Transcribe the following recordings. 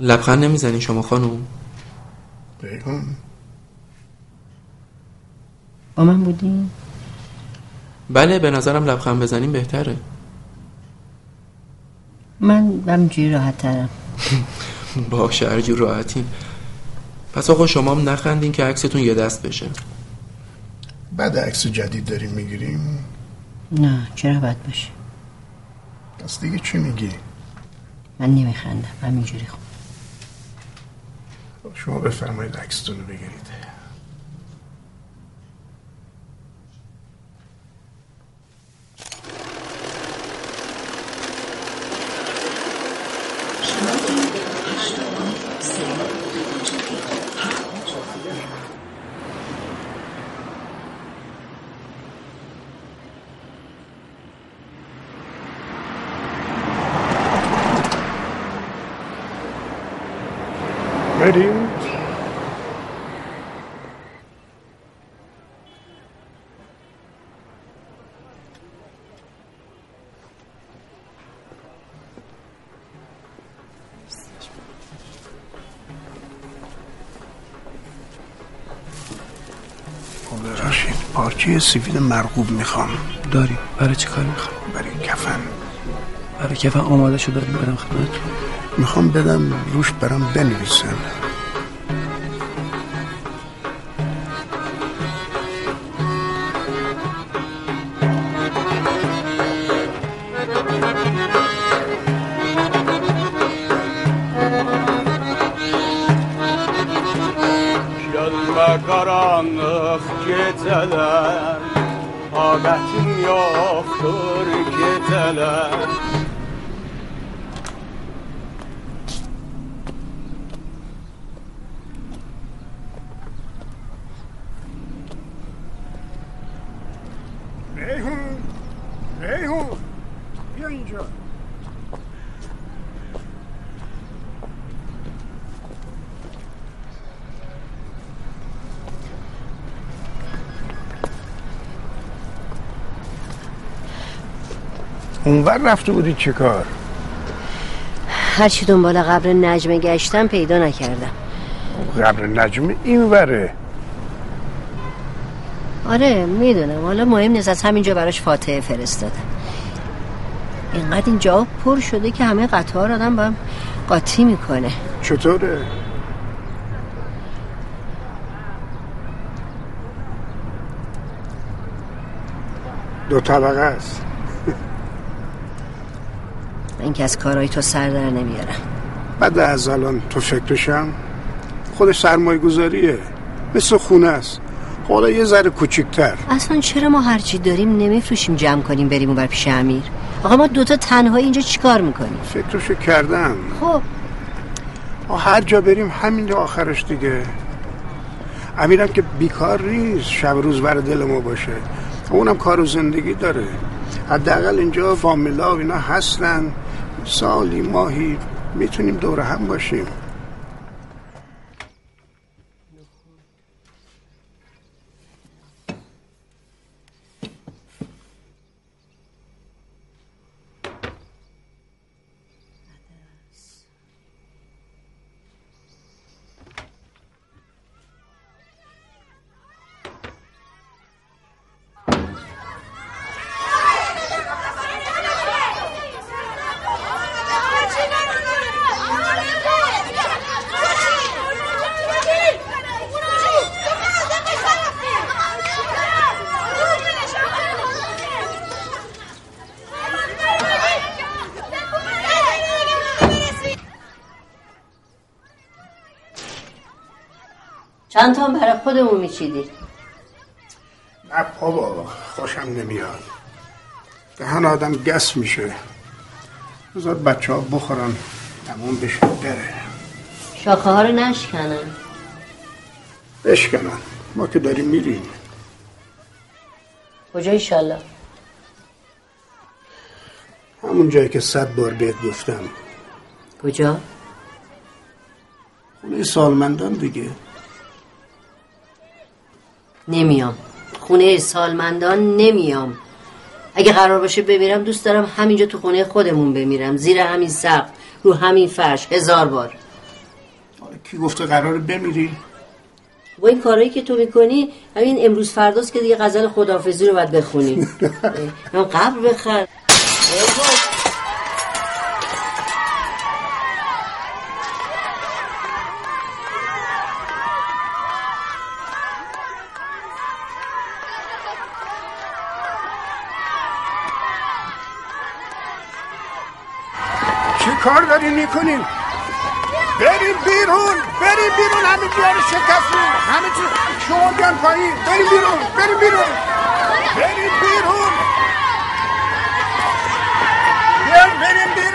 لبخند نمی‌زنی شما خانم؟ بیگم با من بودی؟ بله به نظرم لبخند بزنیم بهتره. من همینجوری راحت ترم. باشه هر جور راحتین. پس آقا شما هم نخندین که عکستون یه دست بشه. بعد عکس جدید داریم می‌گیریم؟ نه چرا بد باشه؟ پس دیگه چی میگی؟ من نمیخندم همینجوری خوب. شما بفرمایید عکستون رو بگیرید بریم ببخشید پارچه سفید مرغوب می‌خوام. داریم برای چه کار می‌خوام برای کفن. برای کفن آماده شد داریم بدم خدمتتون می‌خوام بدم روش برام بنویسن Gözümə qaranlıq ماتین یافتور که تلا اونور رفته بودی چه کار؟ هرچی دنبال قبر نجمه گشتم پیدا نکردم. قبر نجم این وره آره می‌دونم. حالا مهم نیست از همینجا براش فاتحه فرستادم. اینقدر اینجا پر شده که همه قطار آدم با هم قاطی می‌کنه. چطوره؟ دو طبقه است. من که از کارهای تو سر در نمیارم بعد از الان تو فکرشم خودش سرمایه گذاریه مثل خونه است. حالا یه ذره کوچیکتر. اصلا چرا ما هرچی داریم نمیفروشیم جمع کنیم بریم اونور پیش امیر؟ آقا ما دوتا تنها اینجا چیکار می‌کنیم؟ فکرشو کردم. خب. هر جا بریم همین آخرش دیگه. امیرم که بیکار نیست شب روز بر دل ما باشه. اونم کار و زندگی داره. حداقل اینجا فامیلا و اینا هستن. سالی ماهی می‌تونیم دور هم باشیم. چند تا برای خودمون میچیدی نه بابا خوشم نمیاد. دهن آدم گس میشه. بذار بچه ها بخورن تمام بشه بره. شاخه ها رو نشکنن. بشکنن. ما که داریم میریم. کجا ایشالله؟ همون جایی که صد بار بهت گفتم. کجا؟ خونه سالمندان دیگه. نمیام. خونه سالمندان نمیام. اگه قرار باشه بمیرم دوست دارم همینجا تو خونه خودمون بمیرم. زیر همین سقف رو همین فرش هزار بار. کی گفته قرار بمیری؟ با این کارهایی که تو می‌کنی همین امروز فرداست که دیگه غزل خدافزی رو باید بخونی. هم قبر بخر کار دارین می‌کنین. بریم بیرون بریم بیرون همه جا رو شکستیم همه چی شما بیان پایین. بریم بیرون بریم بیرون. بریم بیرون. بیان بریم بیرون.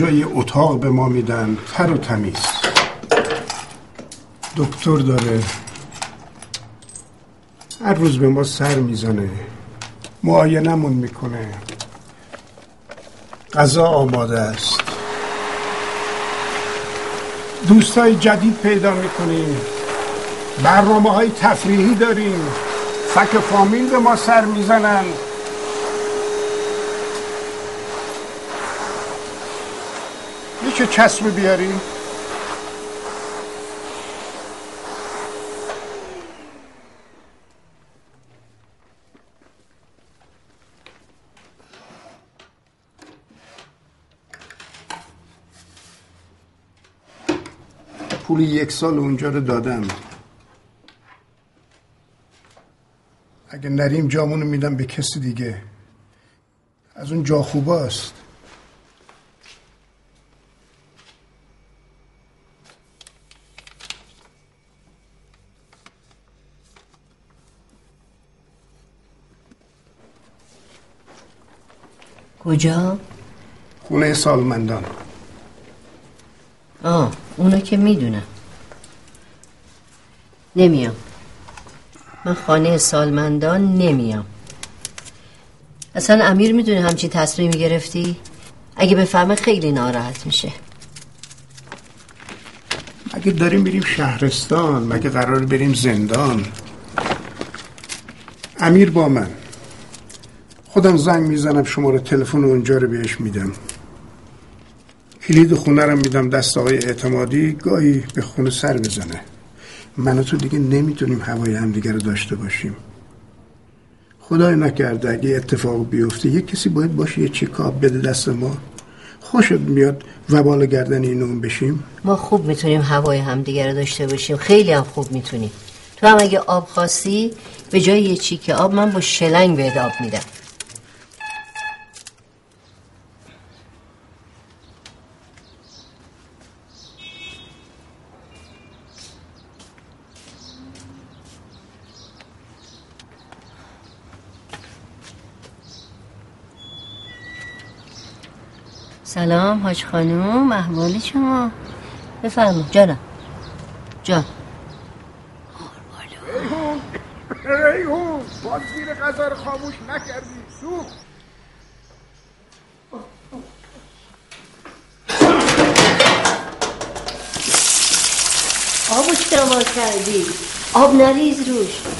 اونجا یه اتاق به ما میدن تر و تمیز. دکتر داره. هر روز به ما سر می‌زنه. معاینمون می‌کنه. غذا آماده است. دوستای جدید پیدا می‌کنیم. برنامه های تفریحی داریم. فک فامیل به ما سر می‌زنن. میشه چسب بیاری؟ پول یک سال اونجا رو دادم. اگه نریم جامونو میدم به کسی دیگه. از اون جا خوباست کجا؟ خونه سالمندان. آه اونو که می‌دونم. نمیام. من خانه سالمندان نمیام. اصلا امیر می‌دونه همچین تصمیمی گرفتی؟ اگه بفهمه خیلی ناراحت میشه. مگه داریم بریم شهرستان؟ مگه قرار بریم زندان؟ امیر با من. خودم زنگ می‌زنم شماره تلفن اونجا رو بهش میدم. کلید خونه رو میدم دست آقای اعتمادی گاهی به خونه سر بزنه. من و تو دیگه نمی‌تونیم هوای همدیگه رو داشته باشیم. خدای نکرده اگه اتفاق بیفته یه کسی باید باشه یه چیکاب بده دست ما. خوشت میاد وبال گردن این اون بشیم. ما خوب می‌تونیم هوای همدیگه رو داشته باشیم. خیلی هم خوب می‌تونیم. تو هم اگه آب خواستی به جای یه چیک آب من با شلنگ بهت آب میدم. سلام حاج خانوم احوال شما. بفرما جانم. جان. ریحون باز زیر غذا رو خاموش نکردی. سوخت آبش باز کردی. آب نریز روش.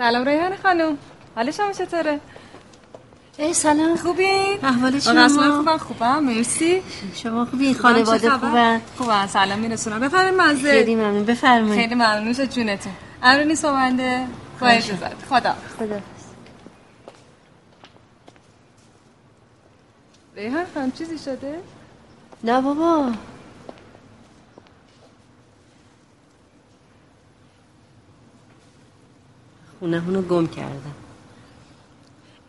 سلام ریحان خانم. حال شما چطوره؟ ای سلام. خوبی؟ احوال شما شما؟ خوبم خوبم. مرسی. شما خوبی؟ خانواده خوبن؟ خوبن سلام میرسونم. بفرمایید مزه. خیلی ممنون. بفرمایید. خیلی ممنون نوش جونتون. امرونی صبحنده با اجازت خدا. خدا. ریحان خانم چیزی شده؟ نه بابا. خونه رو گم کردم.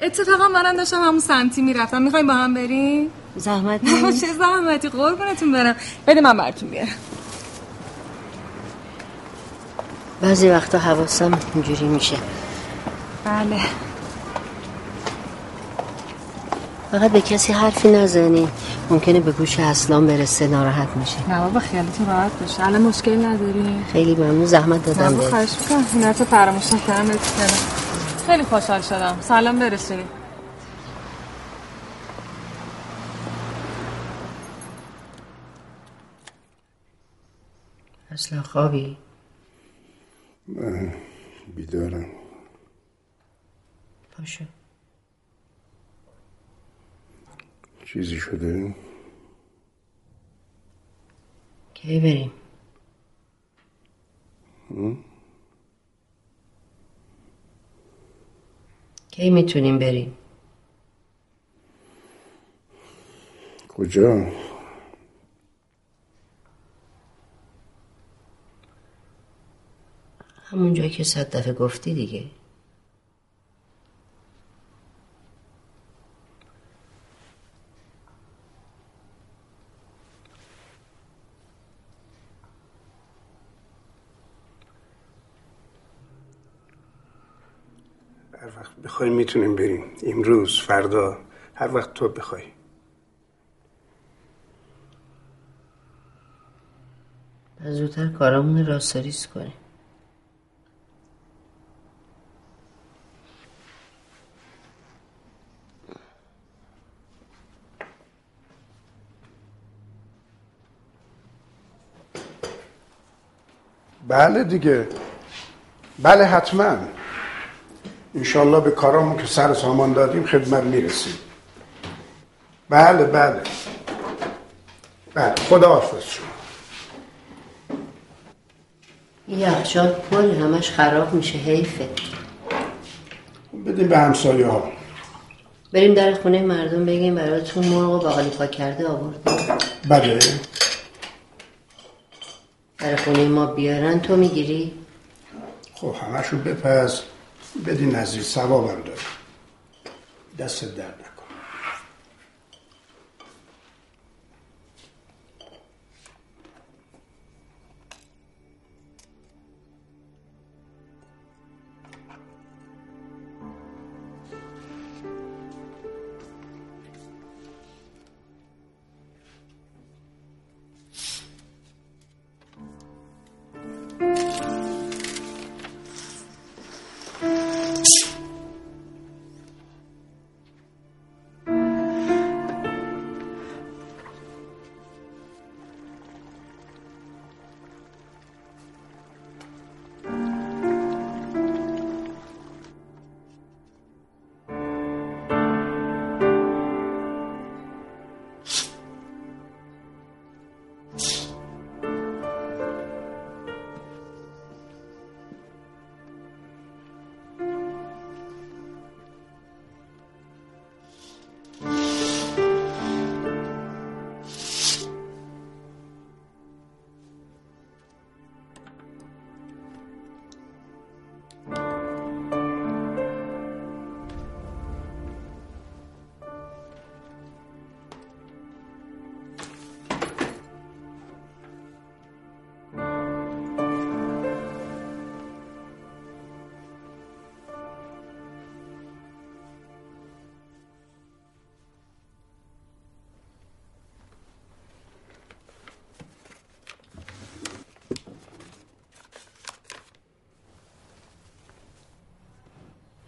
اتفاقا منم داشتم همون سمتی می‌رفتم. می‌خوایم با هم بریم؟ زحمت چه زحمتی. قربونتون برم. بده من براتون بیارم. بعضی وقتا حواسم اینجوری میشه. بله. فقط به کسی حرفی نزنی. ممکنه به گوش اسلام برسه ناراحت میشه نه بابا خیالتون راحت باشه. الان مشکل نداری؟ خیلی ممنون زحمت دادم بهت. خواهش می‌کنم. اینا تو فراموش نکردم. خیلی خوشحال شدم. سلام برسونی اصلا خوابی؟ من بیدارم. پاشو. چیزی شده؟ کی بریم؟ کی می‌تونیم بریم؟ کجا؟ همون جایی که صد دفعه گفتی دیگه هر بخوای می‌تونیم بریم. امروز فردا هر وقت تو بخوای. زودتر کارامون رو راستاریس کنیم. بله دیگه. بله حتما. انشالله به کارامون که سر سامان دادیم خدمت می‌رسیم. بله بله. بله خدا حافظ شما. یخچال کل همش خراب میشه حیفه. بدیم به همسایه ها. بریم در خونه مردم بگیم براتون مرغ و باقالی پاک کرده آورده بله. در خونه ما بیارن تو می‌گیری؟ خب همشو بپز. بدی نظیر ثوابم داره دست درد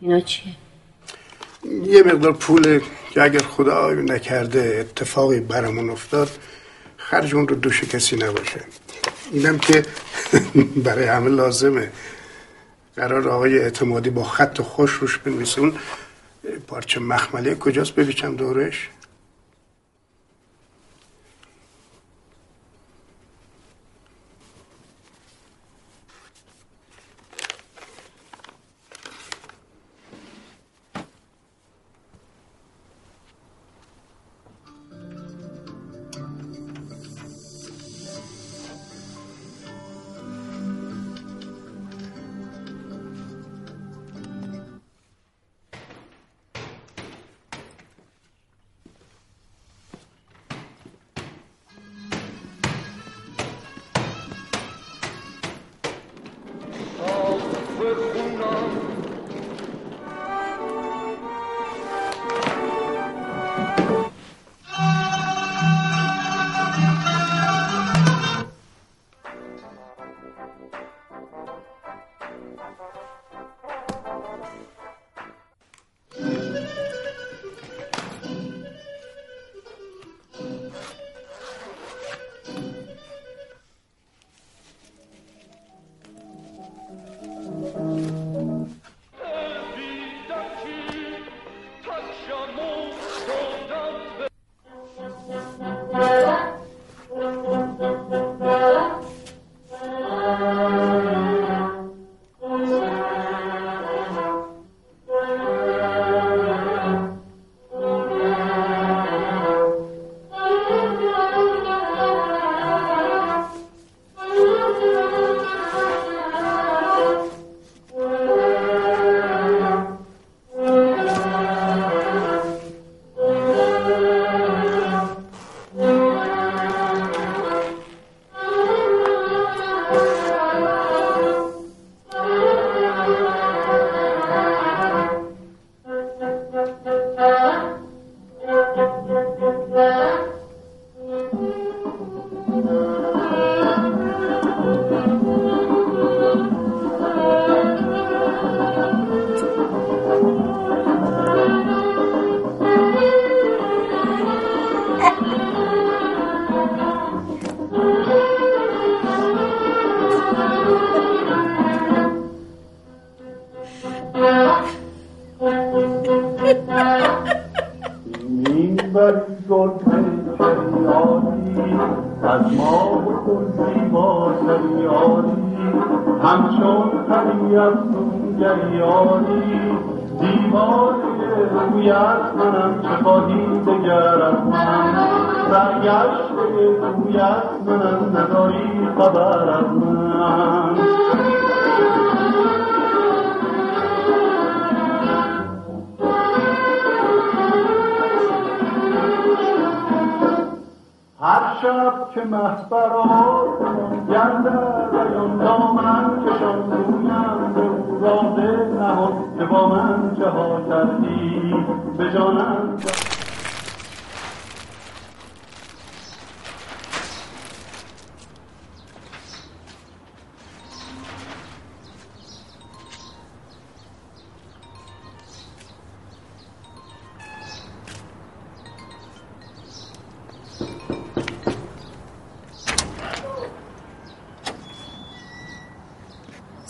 اینا چیه؟ یه مقدار پول که اگر خدا نکرده اتفاقی برامون افتاد خرج اون رو دوش کسی نباشه. اینم که برای همه لازمه. قرار آقای اعتمادی با خط خوش روش بنویسه. اون پارچه مخمله کجاست؟ ببیچم دورش.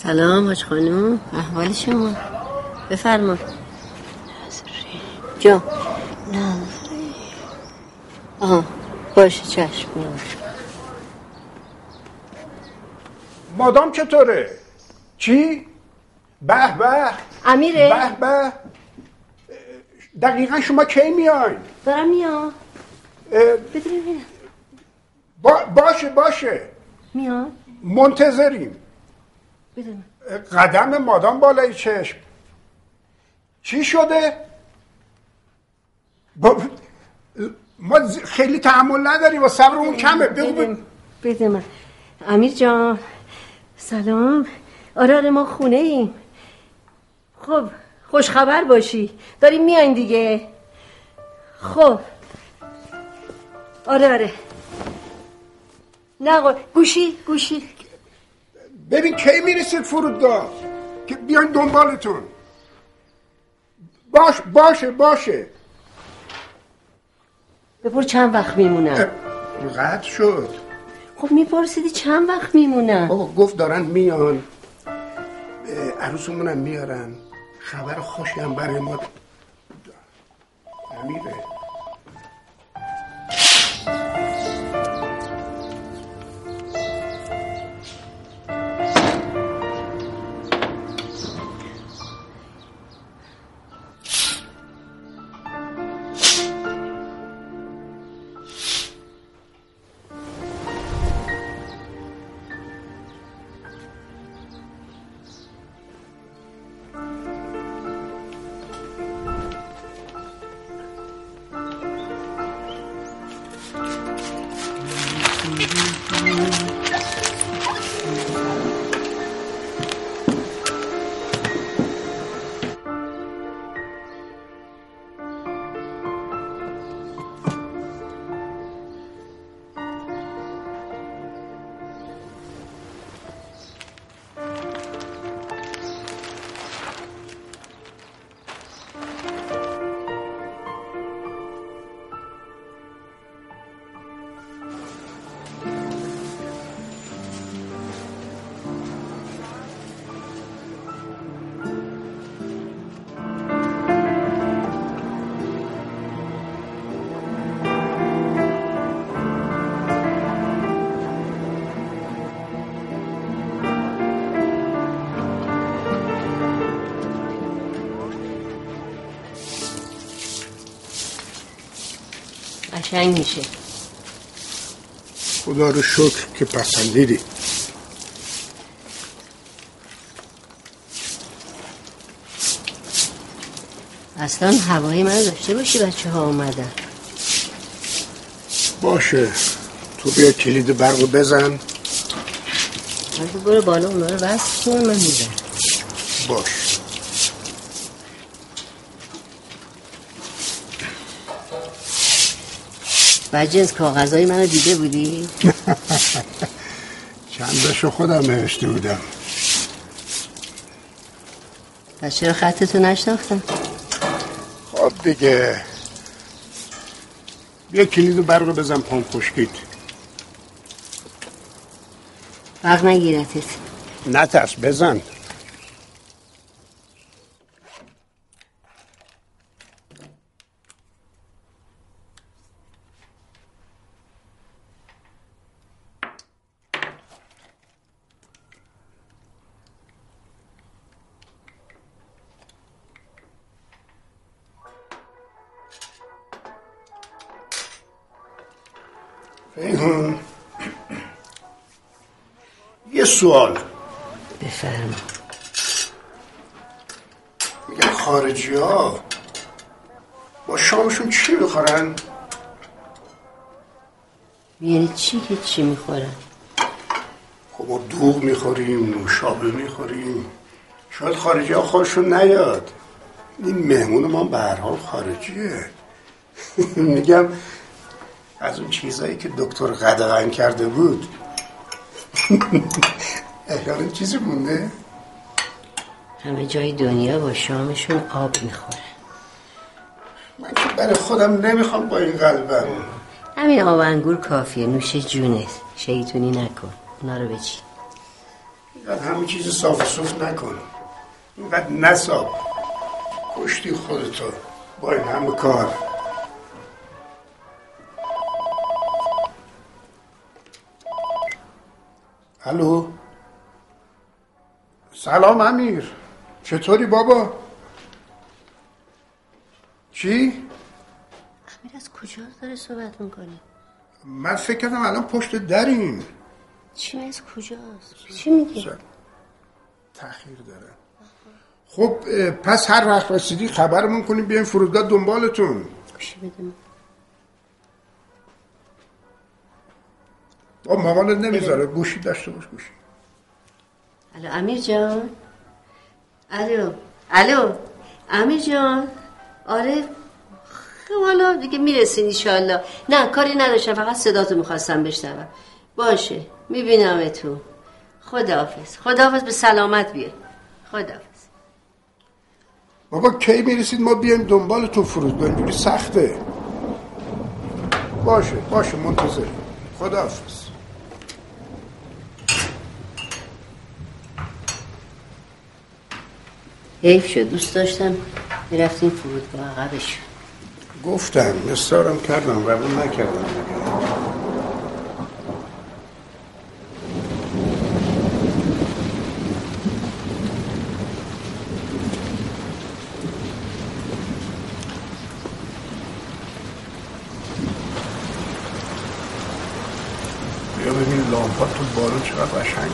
سلام حاج خانم احوال شما. بفرما. جا. آها. باشه چشم. مادام چطوره؟ چی؟ به به. امیره. به به. دقیقا شما کی میاین؟ دارم میام. با باشه باشه. میام. منتظریم. بدونم. قدم مادام بالای چشم. چی شده؟ با... ما خیلی تحمل نداریم و صبرمون کمه. بگو بده, بده من. امیر جان. سلام. آره آره ما خونه ایم. خب خوش خبر باشی. داریم میاین دیگه. خب. آره آره. نه گوشی گوشی. ببین کی می‌رسید فرودگاه؟ که بیاین دنبالتون. باش باشه باشه. بپر چند وقت میمونن قطع شد. خب میپرسیدی چند وقت میمونن بابا گفت دارن میان. عروسمونم میارن. خبر خوشی هم برای ما امیره قشنگ میشه. خدا رو شکر که پسندیدی. اصلا هوای من داشته باشی بچه ها اومدن باشه. تو بیا کلید برق رو بزن. تو برو بالا اونا رو بس کن من میزن باش. بجنس کاغذهای منو دیده بودی؟ چندشو خودم نوشته بودم. پس چرا خطتو نشناختم؟ خب دیگه. بیا کلید برق رو بزن پام خشکید فرق نگیرتت. نترس بزن. سوال. بفرما. میگن خارجی ها با شامشون چی می‌خورن؟ یعنی چی که چی می‌خورن؟ خب ما دوغ می‌خوریم نوشابه می‌خوریم. شاید خارجی ها خودشون نیاد. این مهمون ما به هر حال خارجیه. میگم از اون چیزایی که دکتر قدغن کرده بود. احیانا چیزی مونده. همه جای دنیا با شامشون آب می‌خورن من که برای خودم نمی‌خوام با این قلبم. همین آب انگور کافیه نوش جونه. شیطونی نکن اونا رو بچین. اینقدر همه چیز صاف و صوف نکن. اینقدر نصاب. کشتی خودتو با این همه کار. الو؟ سلام امیر. چطوری بابا؟ چی؟ امیر از کجا داره صحبت می‌کنی؟ من فکر کردم الان پشت دریم. چی؟ از کجاست؟ چی میگی؟ تاخیر داره. خب پس هر وقت رسیدی خبرمون کنیم بیایم فرودگاه دنبالتون. مامانت نمی‌ذاره. گوشی داشته باش گوشی. الو امیر جان. الو الو امیر جان. آره خب حالا دیگه می‌رسین ایشالله نه کاری نداشتم فقط صداتو می‌خواستم بشنوم. باشه می‌بینم تو خداحافظ. خداحافظ به سلامت بیا خداحافظ. بابا کی می‌رسید ما بیایم دنبال تو فرودگاه اینجوری سخته. باشه باشه منتظر. خداحافظ. حیف شد. دوست داشتم می‌رفتیم فرودگاه عقبش. گفتم مستارم کردم قبول نکردم بیا ببین لامپا تو بارون چقدر قشنگه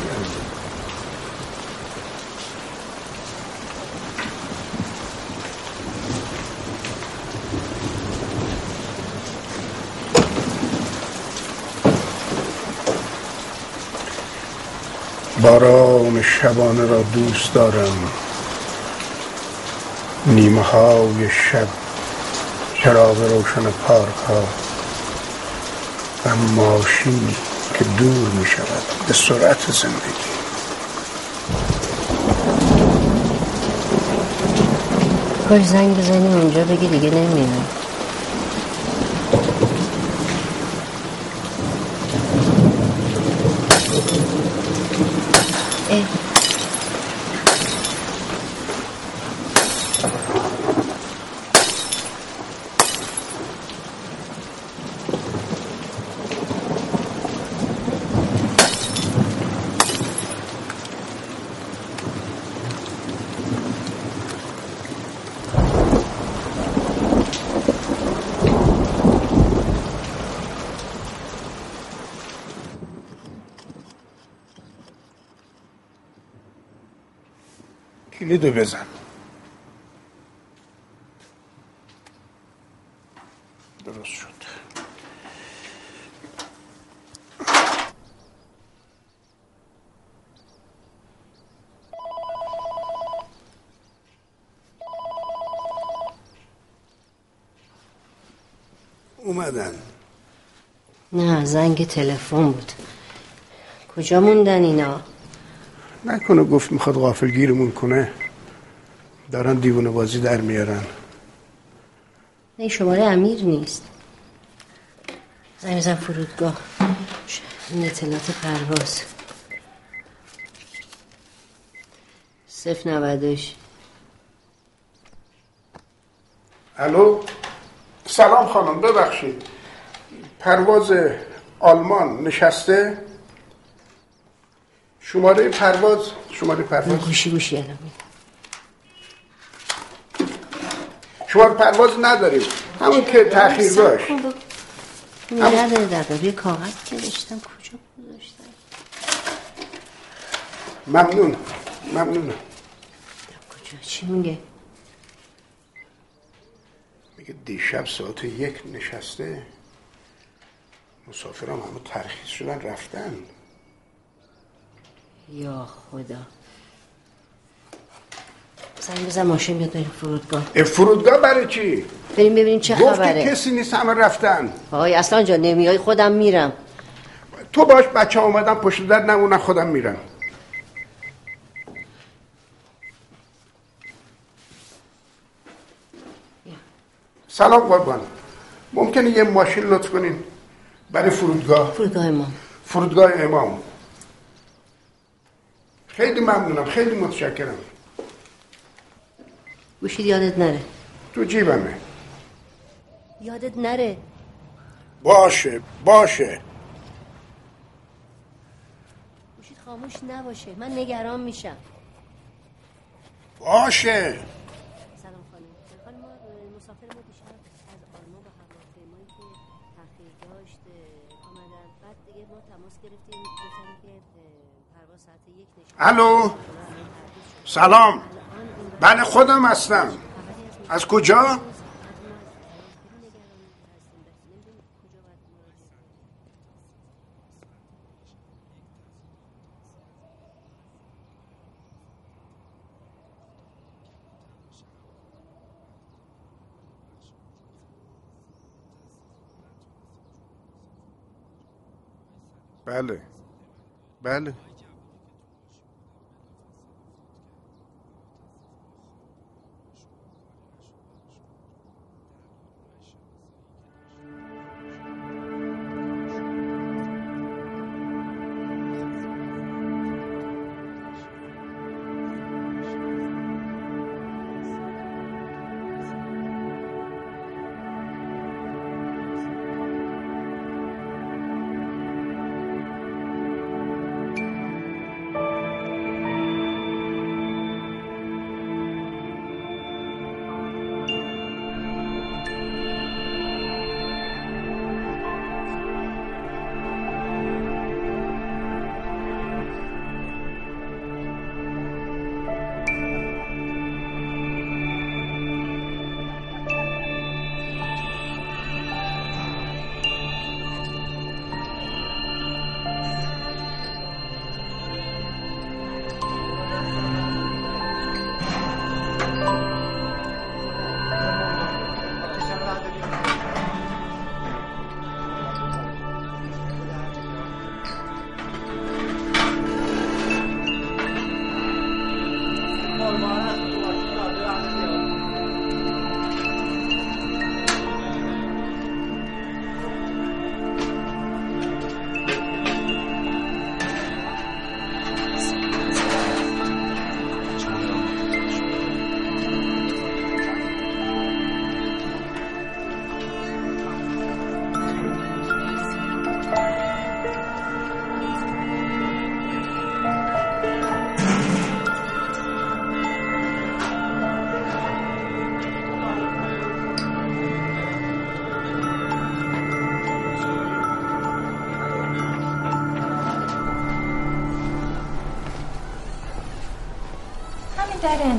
باران شبانه را دوست دارم. نیمه های شب چراغ روشن پارک ها و ماشینی که دور می شود به سرعت زندگی. کاش زنگ بزنیم اونجا بگی دیگه نمیام اه. کلیدو بزن. درست شد. اومدن. نه زنگ تلفن بود. کجا موندن اینا؟ نکنه گفت می‌خواد غافل گیرمون کنه. دارن دیوونه بازی در میارن. نه این شماره امیر نیست. بزن فرودگاه. این اطلاعات پرواز. صفر نودش الو؟ سلام خانم ببخشید. پرواز آلمان نشسته؟ شماره پرواز؟ شماره پرواز. گوشی گوشی الان شماره پرواز نداریم. همون که تاخیر بگو. نداره در یه کاغذ نوشتم کجا گذاشتم؟ ممنون. ممنونم کجا؟ چی میگه؟ میگه دیشب ساعت یک نشسته. مسافرام همه ترخیص شدن رفتن. یا خدا. زنگ بزن ماشین بیاد بریم فرودگاه. اه، فرودگاه برای چی؟ بریم ببینیم چه گفتی خبره. کسی نیست همه رفتن. آقای اصلا جا نمیای خودم میرم. تو باش بچه اومدن پشت در نمونن خودم میرم. سلام قربان. ممکنه یه ماشین لطف کنین برای فرودگاه؟ فرودگاه ما فرودگاه امام. خیلی ممنونم خیلی متشکرم. گوشید یادت نره. تو جیبمه. یادت نره. باشه باشه. گوشید خاموش نباشه. من نگران میشم. باشه. سلام خانم. خانم مسافر ما دیشب از آلمان با هواپیمایی که تاخیر داشت آمدن. بعد دیگه ما تماس گرفتیم. گفتن که پرواز ساعت یک نشد الو؟ سلام. بله خودم هستم. از کجا؟ بله. بله.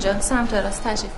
در اینجا سمت راست تشریف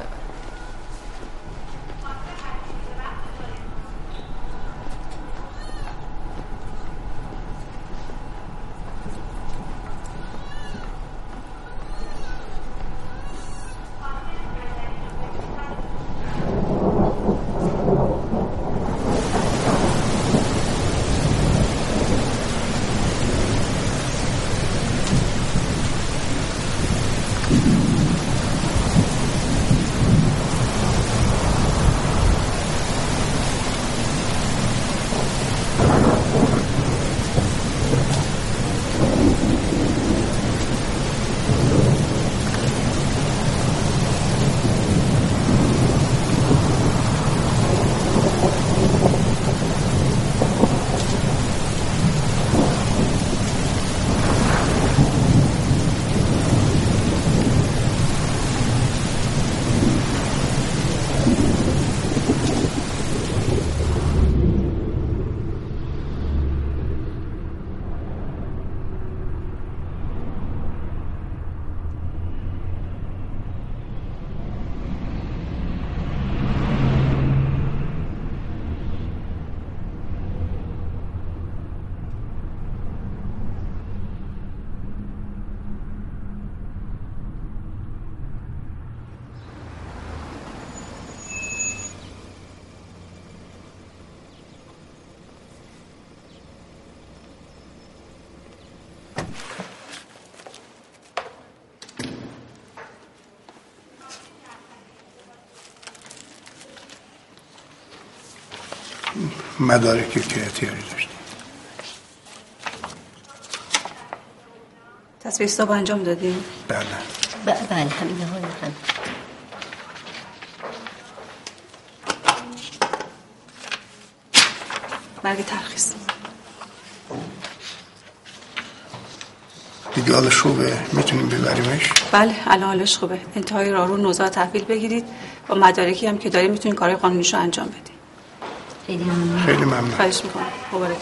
مدارکی که احتیاجی داشتی تصویر صبح انجام دادیم؟ بله. بله همین های هم مرگ ترخیص دیگه حالش خوبه؟ می‌تونیم ببریمش؟ بله الان حالش خوبه. انتهای راه رو نوزا تحویل بگیرید. با مدارکی هم که داریم می‌تونید کارهای قانونیشو انجام بدید خیلی ممنون. خیلی ممنون. خواهش می‌کنم. مبارک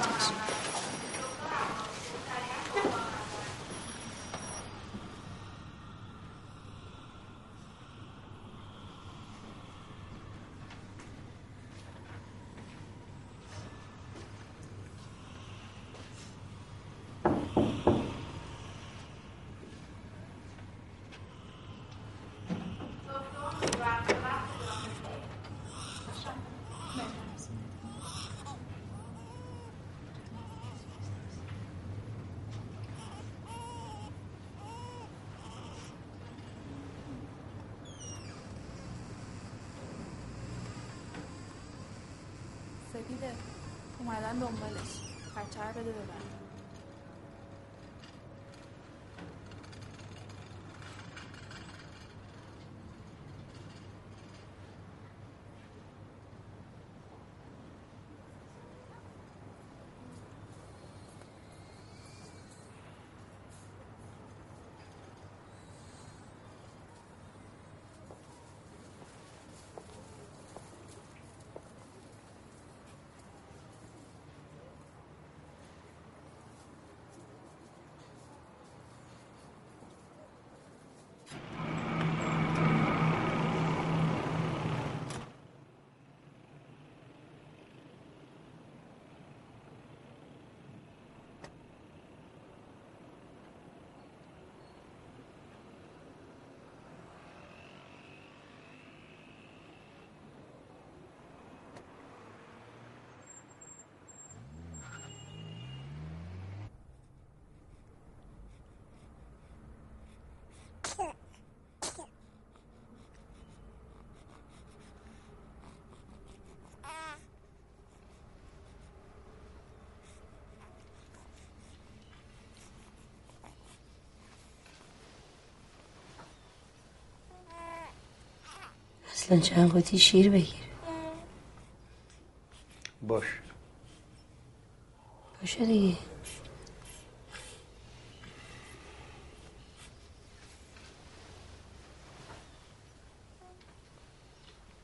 اصلا چند قوطی شیر بگیر. باش. باشه دیگه.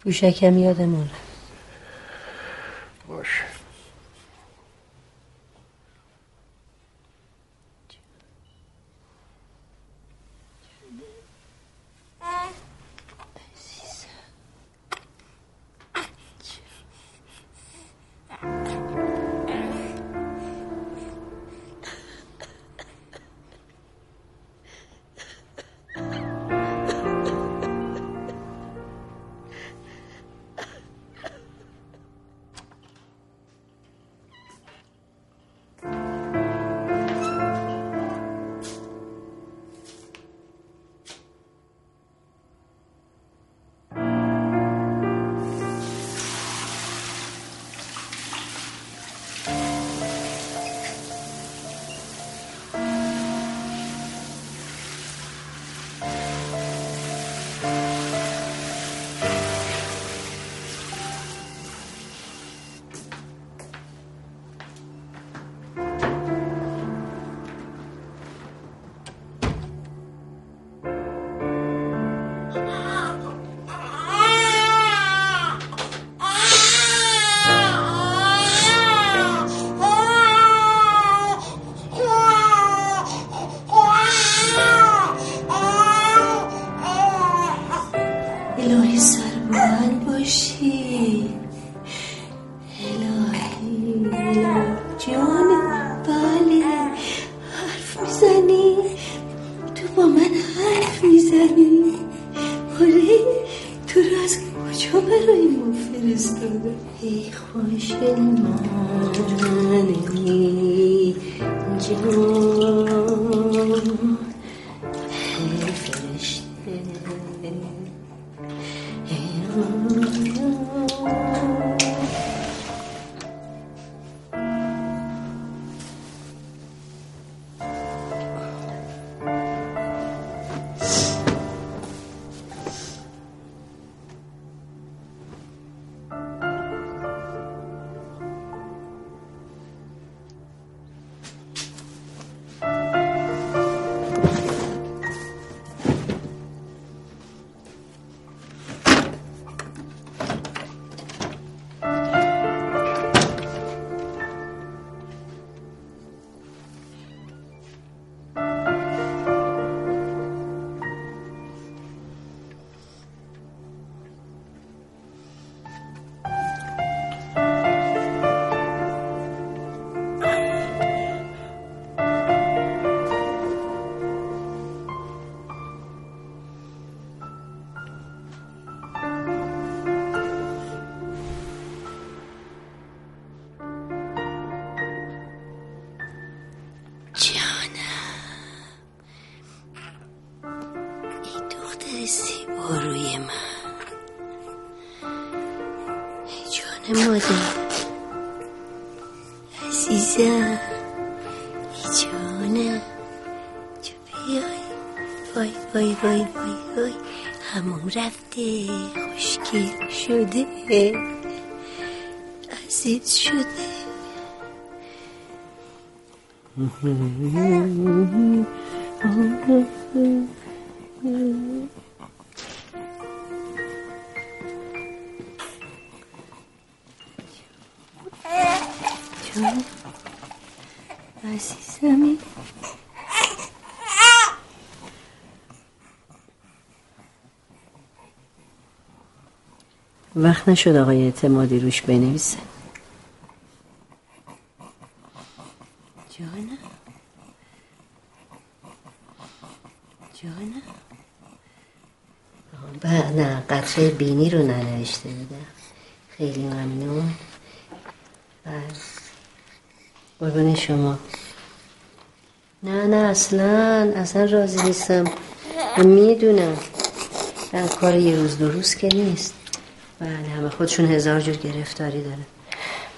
بوشکم یادمون رفت. شده؟ عزیز شده. جان وقت نشد آقای اعتمادی روش بنویسه. جانم جانم آه، ب- نه قطره بینی رو ننوشته بودم خیلی ممنون. بله. قربان شما. نه نه اصلا اصلا راضی نیستم. من می‌دونم. کار یه روز دو روز که نیست. بله همه خودشون هزار جور گرفتاری دارن.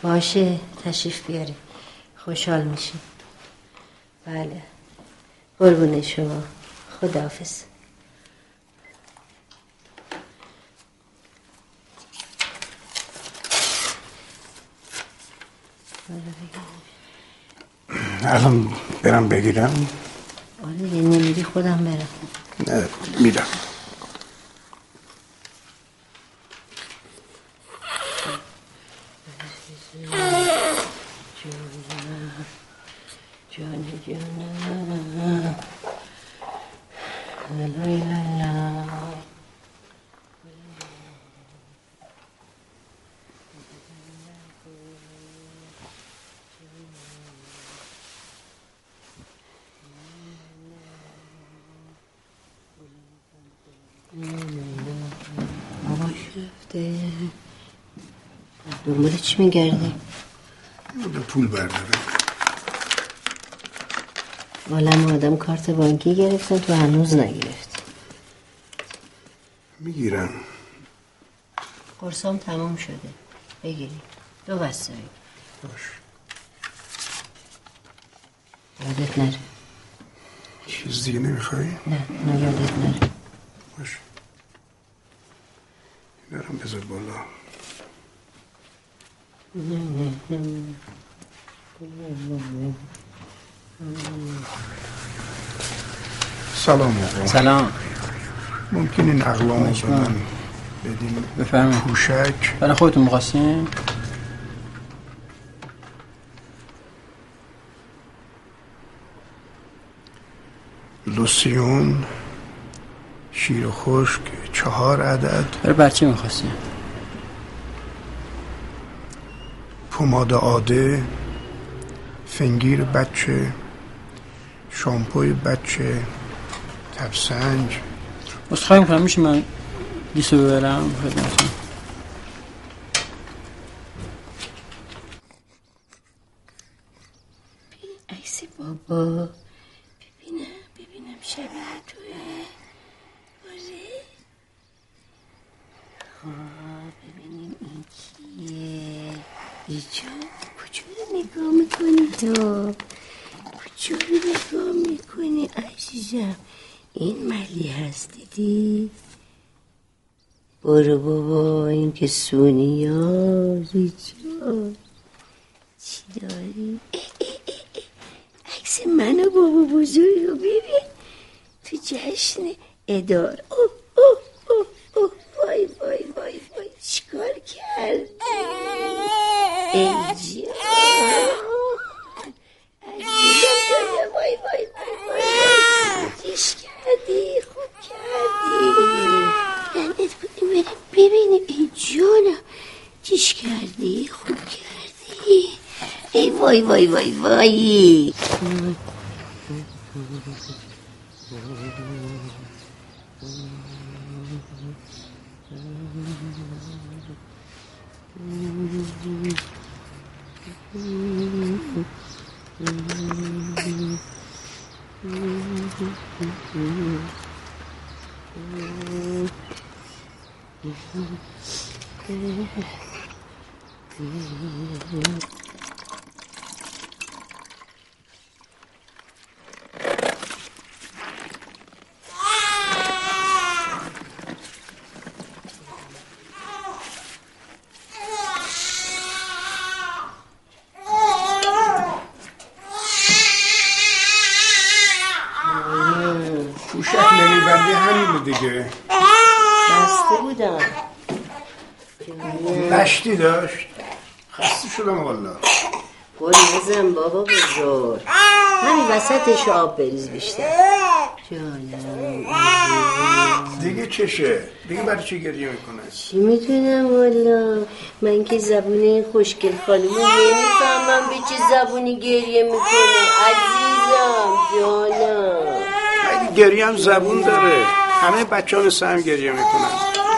باشه تشریف بیاری خوشحال میشیم. بله. قربون شما. خداحافظ. الان برم بگیرم. آره یه نمیدی خودم برم. نه میرم جان جانم لا لا لا بابا شفته چی میگردی؟ به پول برداره. عالم آدم کارت بانکی گرفتن تو هنوز نگرفت می‌گیرم. قرصام تمام شده. بگیری. دو بسته باش. یادت نره. چیز دیگه نمی‌خوای؟ نه نه یادت نره باش برم بذار بالا نه نه نه سلام آقا. سلام. ممکن رو به. من بدین بفرمایید. پوشک برای خودتون می‌خواستین؟ لوسیون شیر خشک چهار عدد. برای بچه می‌خواستین؟ پماد آده فنگیر بچه. شامپوی بچه تبسنج از می‌کنم میشه من گیسو ببرم؟ خدمتون عکس بابا ببینم ببینم شبیه توه آره خب ببینیم این کیه. ایجا کجا رو نگاه می‌کنی؟ تو خب. عزیزم این ملی هست دیدی؟ برو بابا این که سونی ها ریچا چی داری. عکس من و بابا بزرگ رو ببین. تو جشن ادار. اوه اوه اوه اوه وای وای وای وای چیکار کرد؟ ای وای وای وای وای. چیش کردی خوب کردی. لعنت کنی بریم ببینیم ای جانم چیش کردی؟ خوب کردی. ای وای وای وای وای. پوشک دیگه. بسته بودم. نشتی داشت. خسته شدم والا. گل نزن بابا بزرگ. همین وسطش آب بریز بیشتر. دیگه چشه؟ دیگه برای چی گریه می‌کنه؟ چی می‌تونم والا؟ من که زبون خوشگل خانمو نمی‌فهمم به چه زبونی گریه می‌کنه. عزیزم جانم. گریه هم زبون داره. همه بچه ها مثل هم گریه می‌کنن.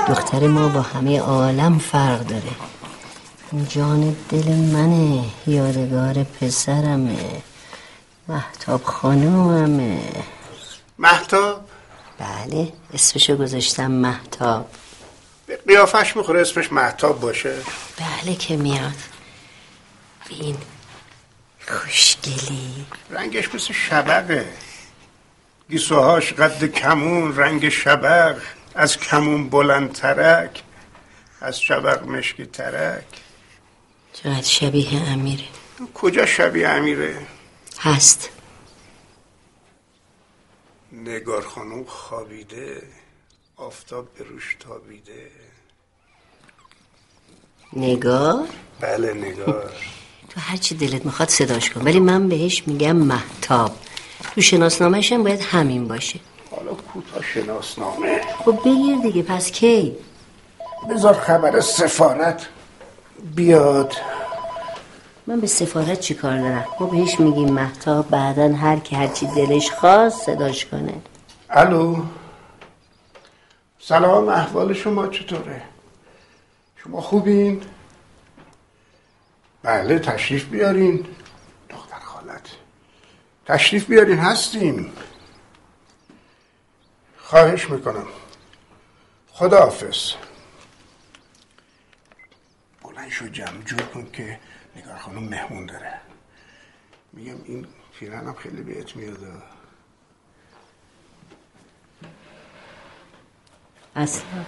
دختر ما با همه عالم فرق داره. این جان دل منه یادگار پسرمه محتاب خانوممه. محتاب بله اسمشو گذاشتم محتاب قیافش می‌خوره اسمش محتاب باشه. بله که میاد. بین خوشگلی. رنگش مثل شبقه. گیسوهاش قد کمون رنگ شبق از کمون بلندترک از شبق مشکی ترک. چقدر شبیه امیره؟ کجا شبیه امیره؟ هست. نگار خانم خوابیده آفتاب به روش تابیده. نگار؟ بله نگار. تو هرچی دلت می‌خواد صداش کن. ولی من بهش میگم محتاب. تو شناسنامهش هم باید همین باشه. حالا کوتاه شناسنامه. خب بگیر دیگه پس کی؟ بذار خبر سفارت بیاد. من به سفارت چی کار دارم؟ ما بهش میگیم محتاب بعدا هر کی هرچی دلش خواست صداش کنه. الو؟ سلام احوال شما چطوره؟ شما خوبین؟ بله تشریف بیارین. تشریف بیارین هستیم. خواهش می‌کنم. خداحافظ. بلند شو جمع جور کن که نگار خانم مهمون داره. میگم این پیرنم خیلی بهت میاد. اصلا.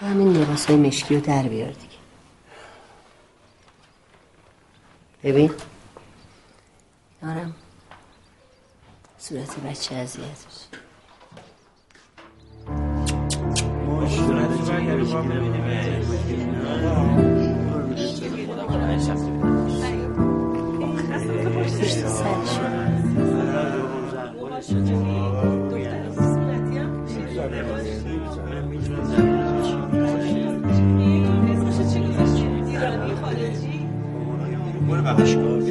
تو همین لباس های مشکی رو در بیار دیگه. ببین. یارم صورت بچه سرش مادر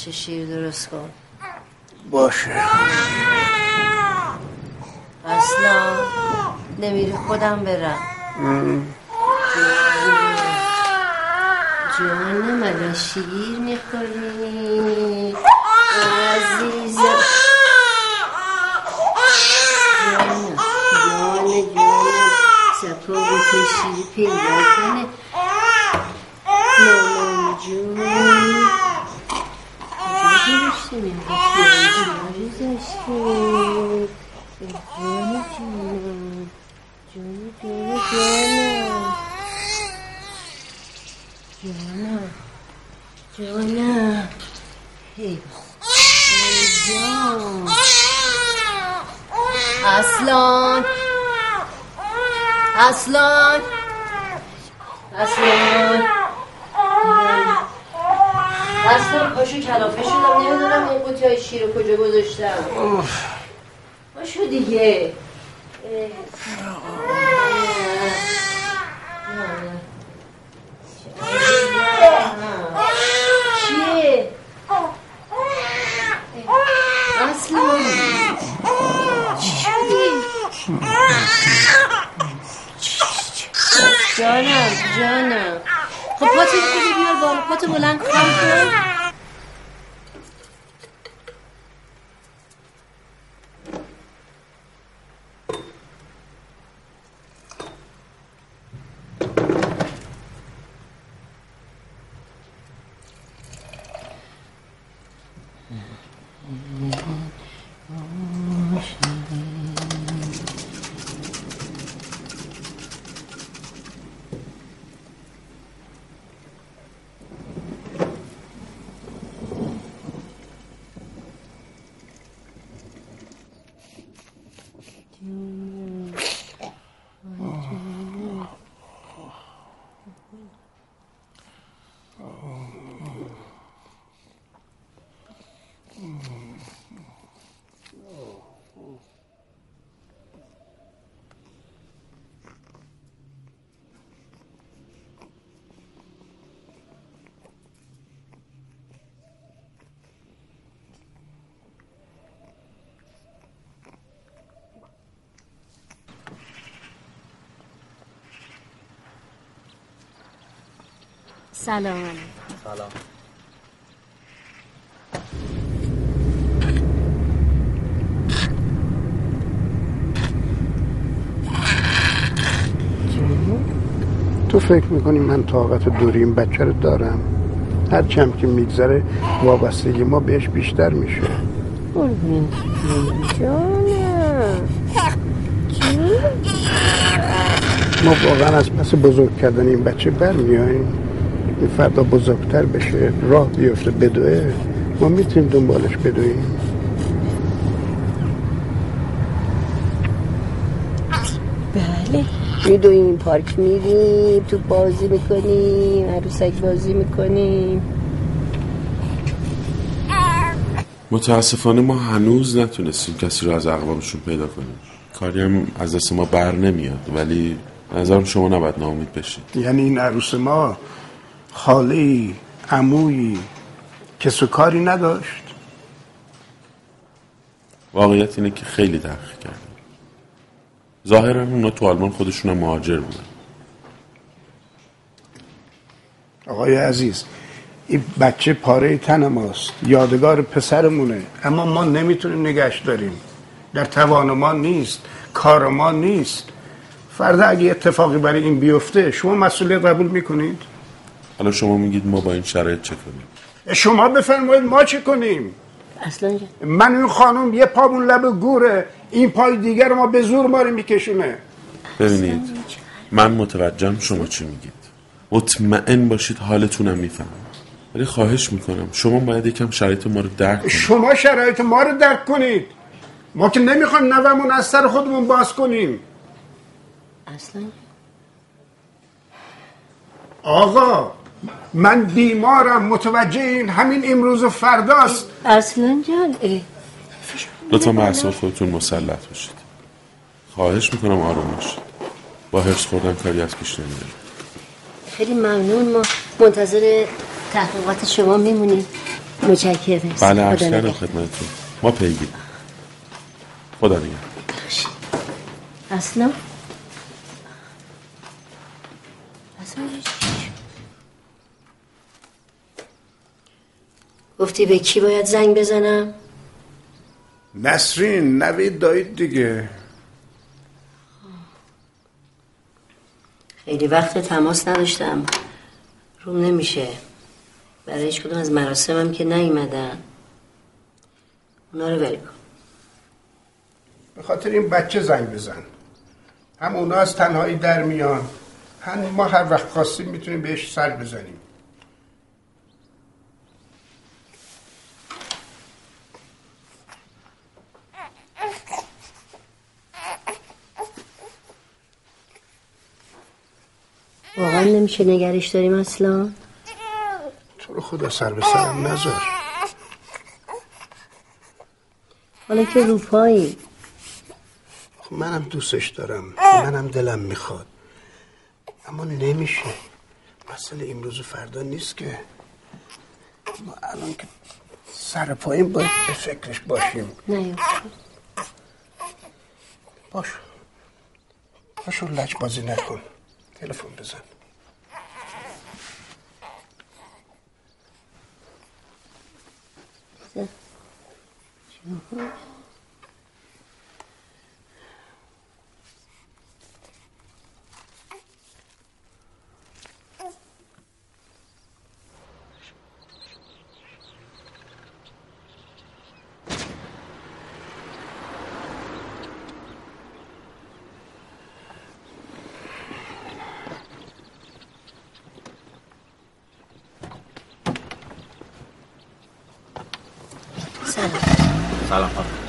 بچه شیر درست کن. باشه. اصلا نمیری خودم برم. جان من شیر می‌خوری. عزیزم. جان جان. جان سپا شیر پیدا کنه. می‌گفتی کجا گذاشتی جان جون جون جون جانم جان اصلان اصلان اصلان اصلان پاشو کلافه شدم نمی‌دونم این قوطی های شیر رو کجا گذاشتم. پاشو دیگه. چیه؟ اصلا؟ جانم جانم. خب پاتو خوبی بیار بالا. پاتو بلند کن. سلام سلام. تو فکر می‌کنی من طاقت دوری این بچه رو دارم؟ هر چم که میگذره وابستگی ما بهش بیشتر میشه. جانم ما واقعا از پس بزرگ کردن این بچه برمیاییم فردا بزرگتر بشه راه بیفته بدوه ما می‌تونیم دنبالش بدویم بله. میدویم پارک میریم تو بازی می‌کنیم عروسک بازی می‌کنیم. متاسفانه ما هنوز نتونستیم کسی رو از اقوامشون پیدا کنیم. کاری هم از دست ما بر نمیاد ولی نظرم شما نباید ناامید بشید. یعنی این عروس ما خاله عمویی کس و کاری نداشت. واقعیت اینه که خیلی تحقیق کردیم ظاهرا اونا تو آلمان خودشون مهاجر بودن. آقای عزیز این بچه پاره تن ماست یادگار پسرمونه اما ما نمی‌تونیم نگش داریم. در توان ما نیست کار ما نیست. فردا اگه اتفاقی برای این بیفته شما مسئولیت قبول می‌کنید؟ حالا شما میگید ما با این شرایط چه کنیم؟ شما بفرمایید ما چه کنیم؟ اصلا من این خانم یه پامون لب گوره. این پای دیگر رو ما به زور ماری میکشونه. ببینید من متوجهم شما چی میگید. مطمئن باشید حالتونم می‌فهمم. ولی خواهش می‌کنم شما باید یکم شرایط ما رو درک کنید. شما شرایط ما رو درک کنید. ما که نمی‌خوایم نومون از سر خودمون باز کنیم. اصلا آقا من بیمارم متوجه این همین امروز و فرداست. اصلا جان لطفا به اعصاب خودتون مسلط باشید. خواهش می‌کنم آروم باشید. با حفظ خوردن کاری از پیش نمیره خیلی ممنون. ما منتظر تحقیقات شما میمونیم. متشکرم. بله عرض کردم. خدمتتون. ما پیگیر خدا نگهدار. اصلا اصلا چی شد؟ گفتی به کی باید زنگ بزنم؟ نسرین نوید دایید دیگه. خیلی وقت تماس نداشتم. روم نمیشه. برای هیچ کدوم از مراسمم که نیومدن. اونا رو ول کن. به خاطر این بچه زنگ بزن. هم اونا از تنهایی در میان. هم ما هر وقت خواستیم می‌تونیم بهش سر بزنیم. واقعا نمیشه نگرش داریم اصلا؟ تو رو خدا سر به سرم نذار. حالا که روپایی. خب منم دوستش دارم. منم دلم می‌خواد. اما نمیشه. مسئله امروز و فردا نیست که. ما الان که سر پایین باید به فکرش باشیم. نه باش. باش و لج بازی نکن. تلفن بزن. سلام سلام خانم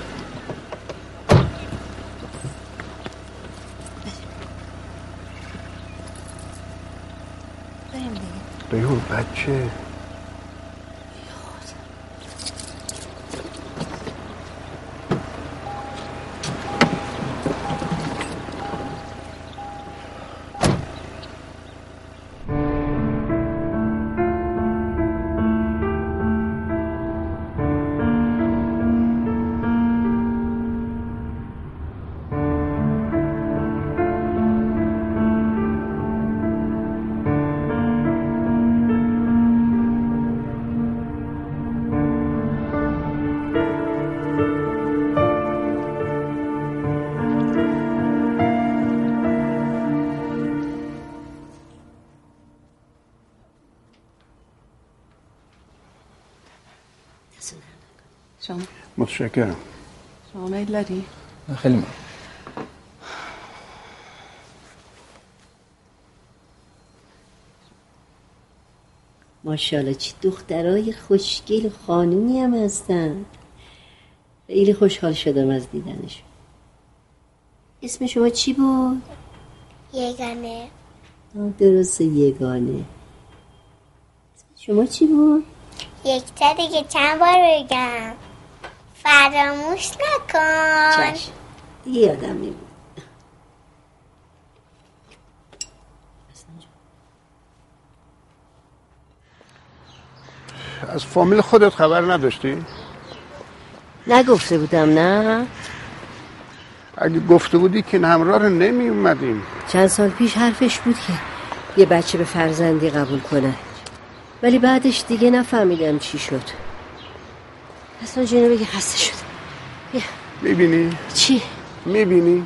ریحون شما متشکرم شما میل داری؟ خیلی ممنون. ماشاءالله چی دخترای خوشگل و خانومی هم هستن خیلی خوشحال شدم از دیدنش اسم شما چی بود؟ یگانه آه، درسته یگانه اسم شما چی بود؟ یک تا دیگه چند بار بگم فراموش نکن. چشم. دیگه یادم نمیاد از فامیل خودت خبر نداشتی؟ نگفته بودم نه؟ اگه گفته بودی که همراه رو نمی اومدیم چند سال پیش حرفش بود که یه بچه به فرزندی قبول کنه ولی بعدش دیگه نفهمیدم چی شد. اصلا جنو بگه خسته شد می‌بینی؟ چی؟ می‌بینی؟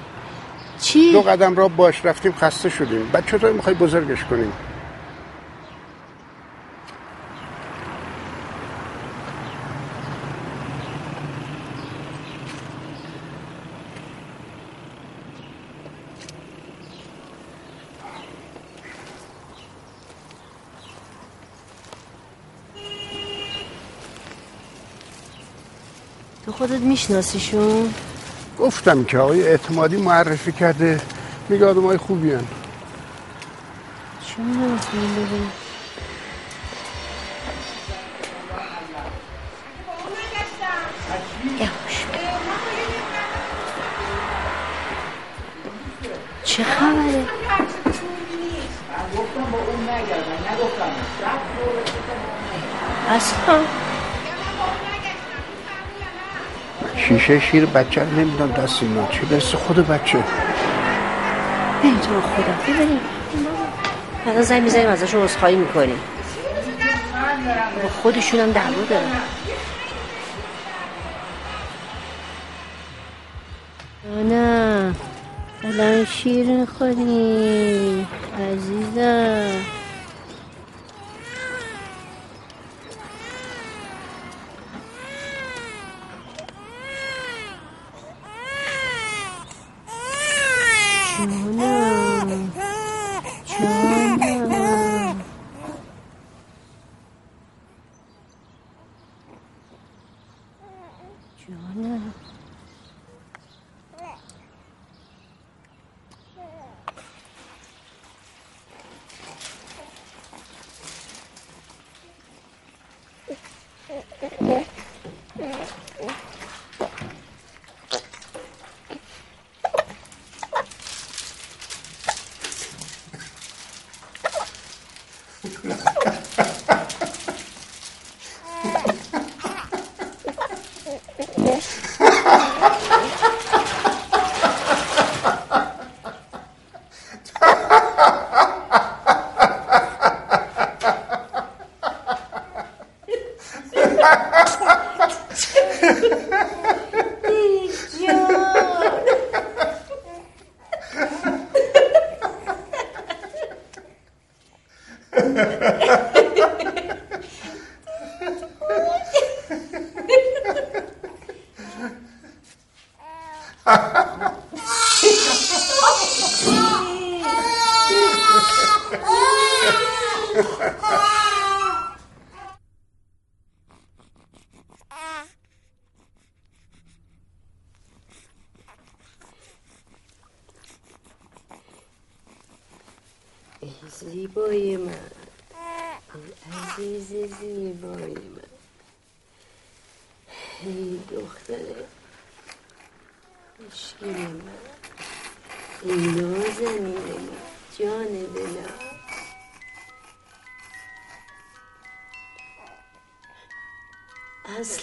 چی؟ دو قدم را باش رفتیم خسته شدیم بعد چطور می‌خوای بزرگش کنیم؟ خودت میشناسیشون؟ گفتم که آقای اعتمادی معرفی کرده میگه آدم های خوبی هن. چون. چه خبره؟ اصلا شیشه شیر بچه رو نمیدم دست اینا چه برسه خود بچه. نمی‌تونم خدا. ببینیم. بعدا زنگ می‌زنیم ازشون عذرخواهی می‌کنیم. با خودشون هم دعوا دارن. نه الان شیر خوری عزیزم.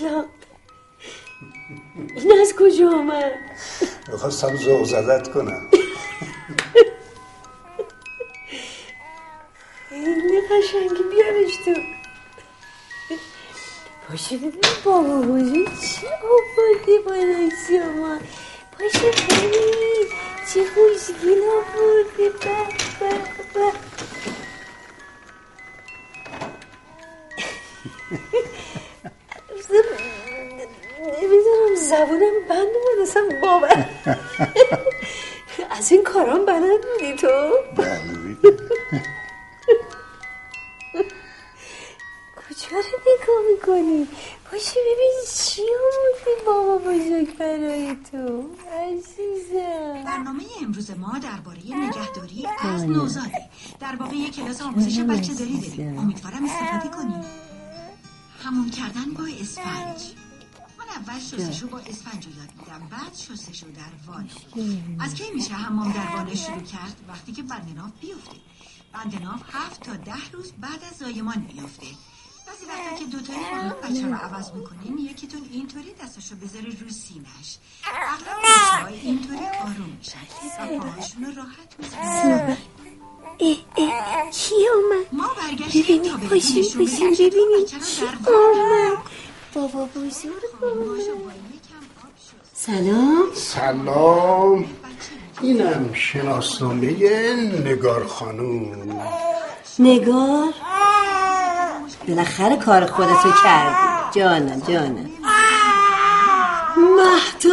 اصلا این از کجا آمد؟ می‌خواستم زوغ زدت کنم. خیلی قشنگی بیارش تو. باشه ببین بابا بزرگ چی آورده بالای شما باشه ببین چه خوشگل آورده به به به. زبونم بند بود اصلا باور. از این کارام بلد بودی تو؟ کجا رو نگاه می‌کنی؟ باشه ببین چی آوردی بابا بزرگ برای تو عزیزم. برنامه امروز ما درباره نگهداری از نوزاده. در واقع یک کلاس آموزش بچه داری داریم. امیدوارم استفاده کنیم همون کردن با اسفنج. اول شستشو با اسفنج یاد میدم بعد شستشو در وانو از کی میشه حمام در وانو شروع کرد؟ وقتی که بندناف بیفته. بندناف هفت تا ده روز بعد از زایمان میفته بعضی وقتا که دوتایی با بچه رو عوض می‌کنیم یکیتون اینطوری دستشو بذاره رو سینش اغلب اینطوری آروم میشن. و پاهاشون رو راحت می‌زنن. اه اه کی آمد ما برگشتیم تا ببینیم ببینیم. ببینیم بچه رو بابا بزرگ. سلام. سلام. اینم شناسنامه نگار خانوم. نگار؟ بالاخره کار خودتو کردی. جانم جانم. مهدام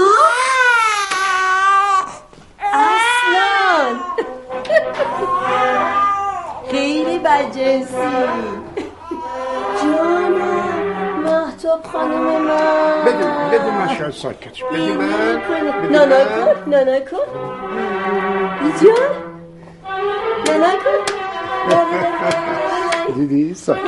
اصلا خیلی بجنسی جانم. مهتاب خب خانم من بدون بدون من شاید ساکتش بدون من من. کن. نانای کن. دیدی؟ ساکت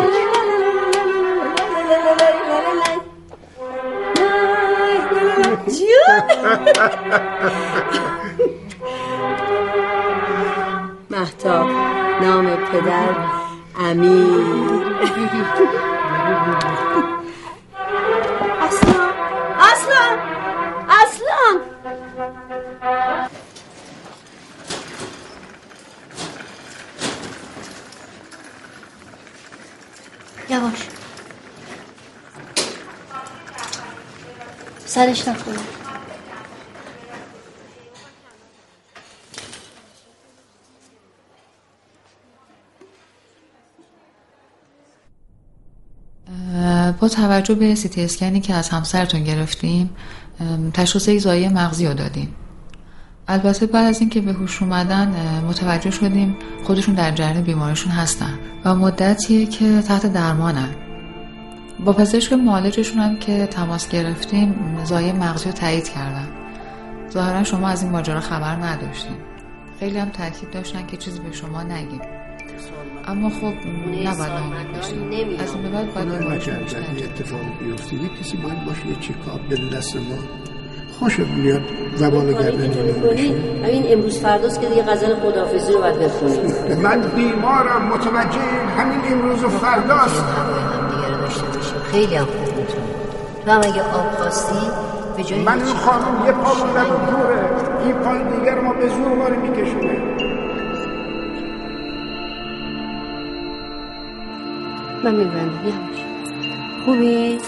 محتاب. نام پدر امیر. سرش نخونه با توجه به سیتی اسکنی که از همسرتون گرفتیم تشخیص یک زایه مغزی رو دادیم. البته بعد از اینکه به هوش اومدن متوجه شدیم خودشون در جریان بیماریشون هستن و مدتیه که تحت درمانن. با پزشک معالجشون هم که تماس گرفتیم زایه مغزی رو تایید کردن. ظاهرا شما از این ماجرا خبر نداشتیم خیلی هم تاکید داشتن که چیزی به شما نگیم. اما خب نباید ناامید باشیم از این به بعد باید اتفاق بیفته یه کسی باید باشه یه چکاب به دست ما. خوشت بیاد زبان گردن کنی همین امروز فرداست که دیگه غزل خداحافظی رو باید بخونی من بیمارم. متوجه همین امروز و فرداست. خیلی هم خوب می‌تونی تو هم اگه آب خواستی به جای من این خانم یه پا مونده رو دوره این پای دیگر ما به زور ما رو میکشونه. من میبندم یواش خوبی؟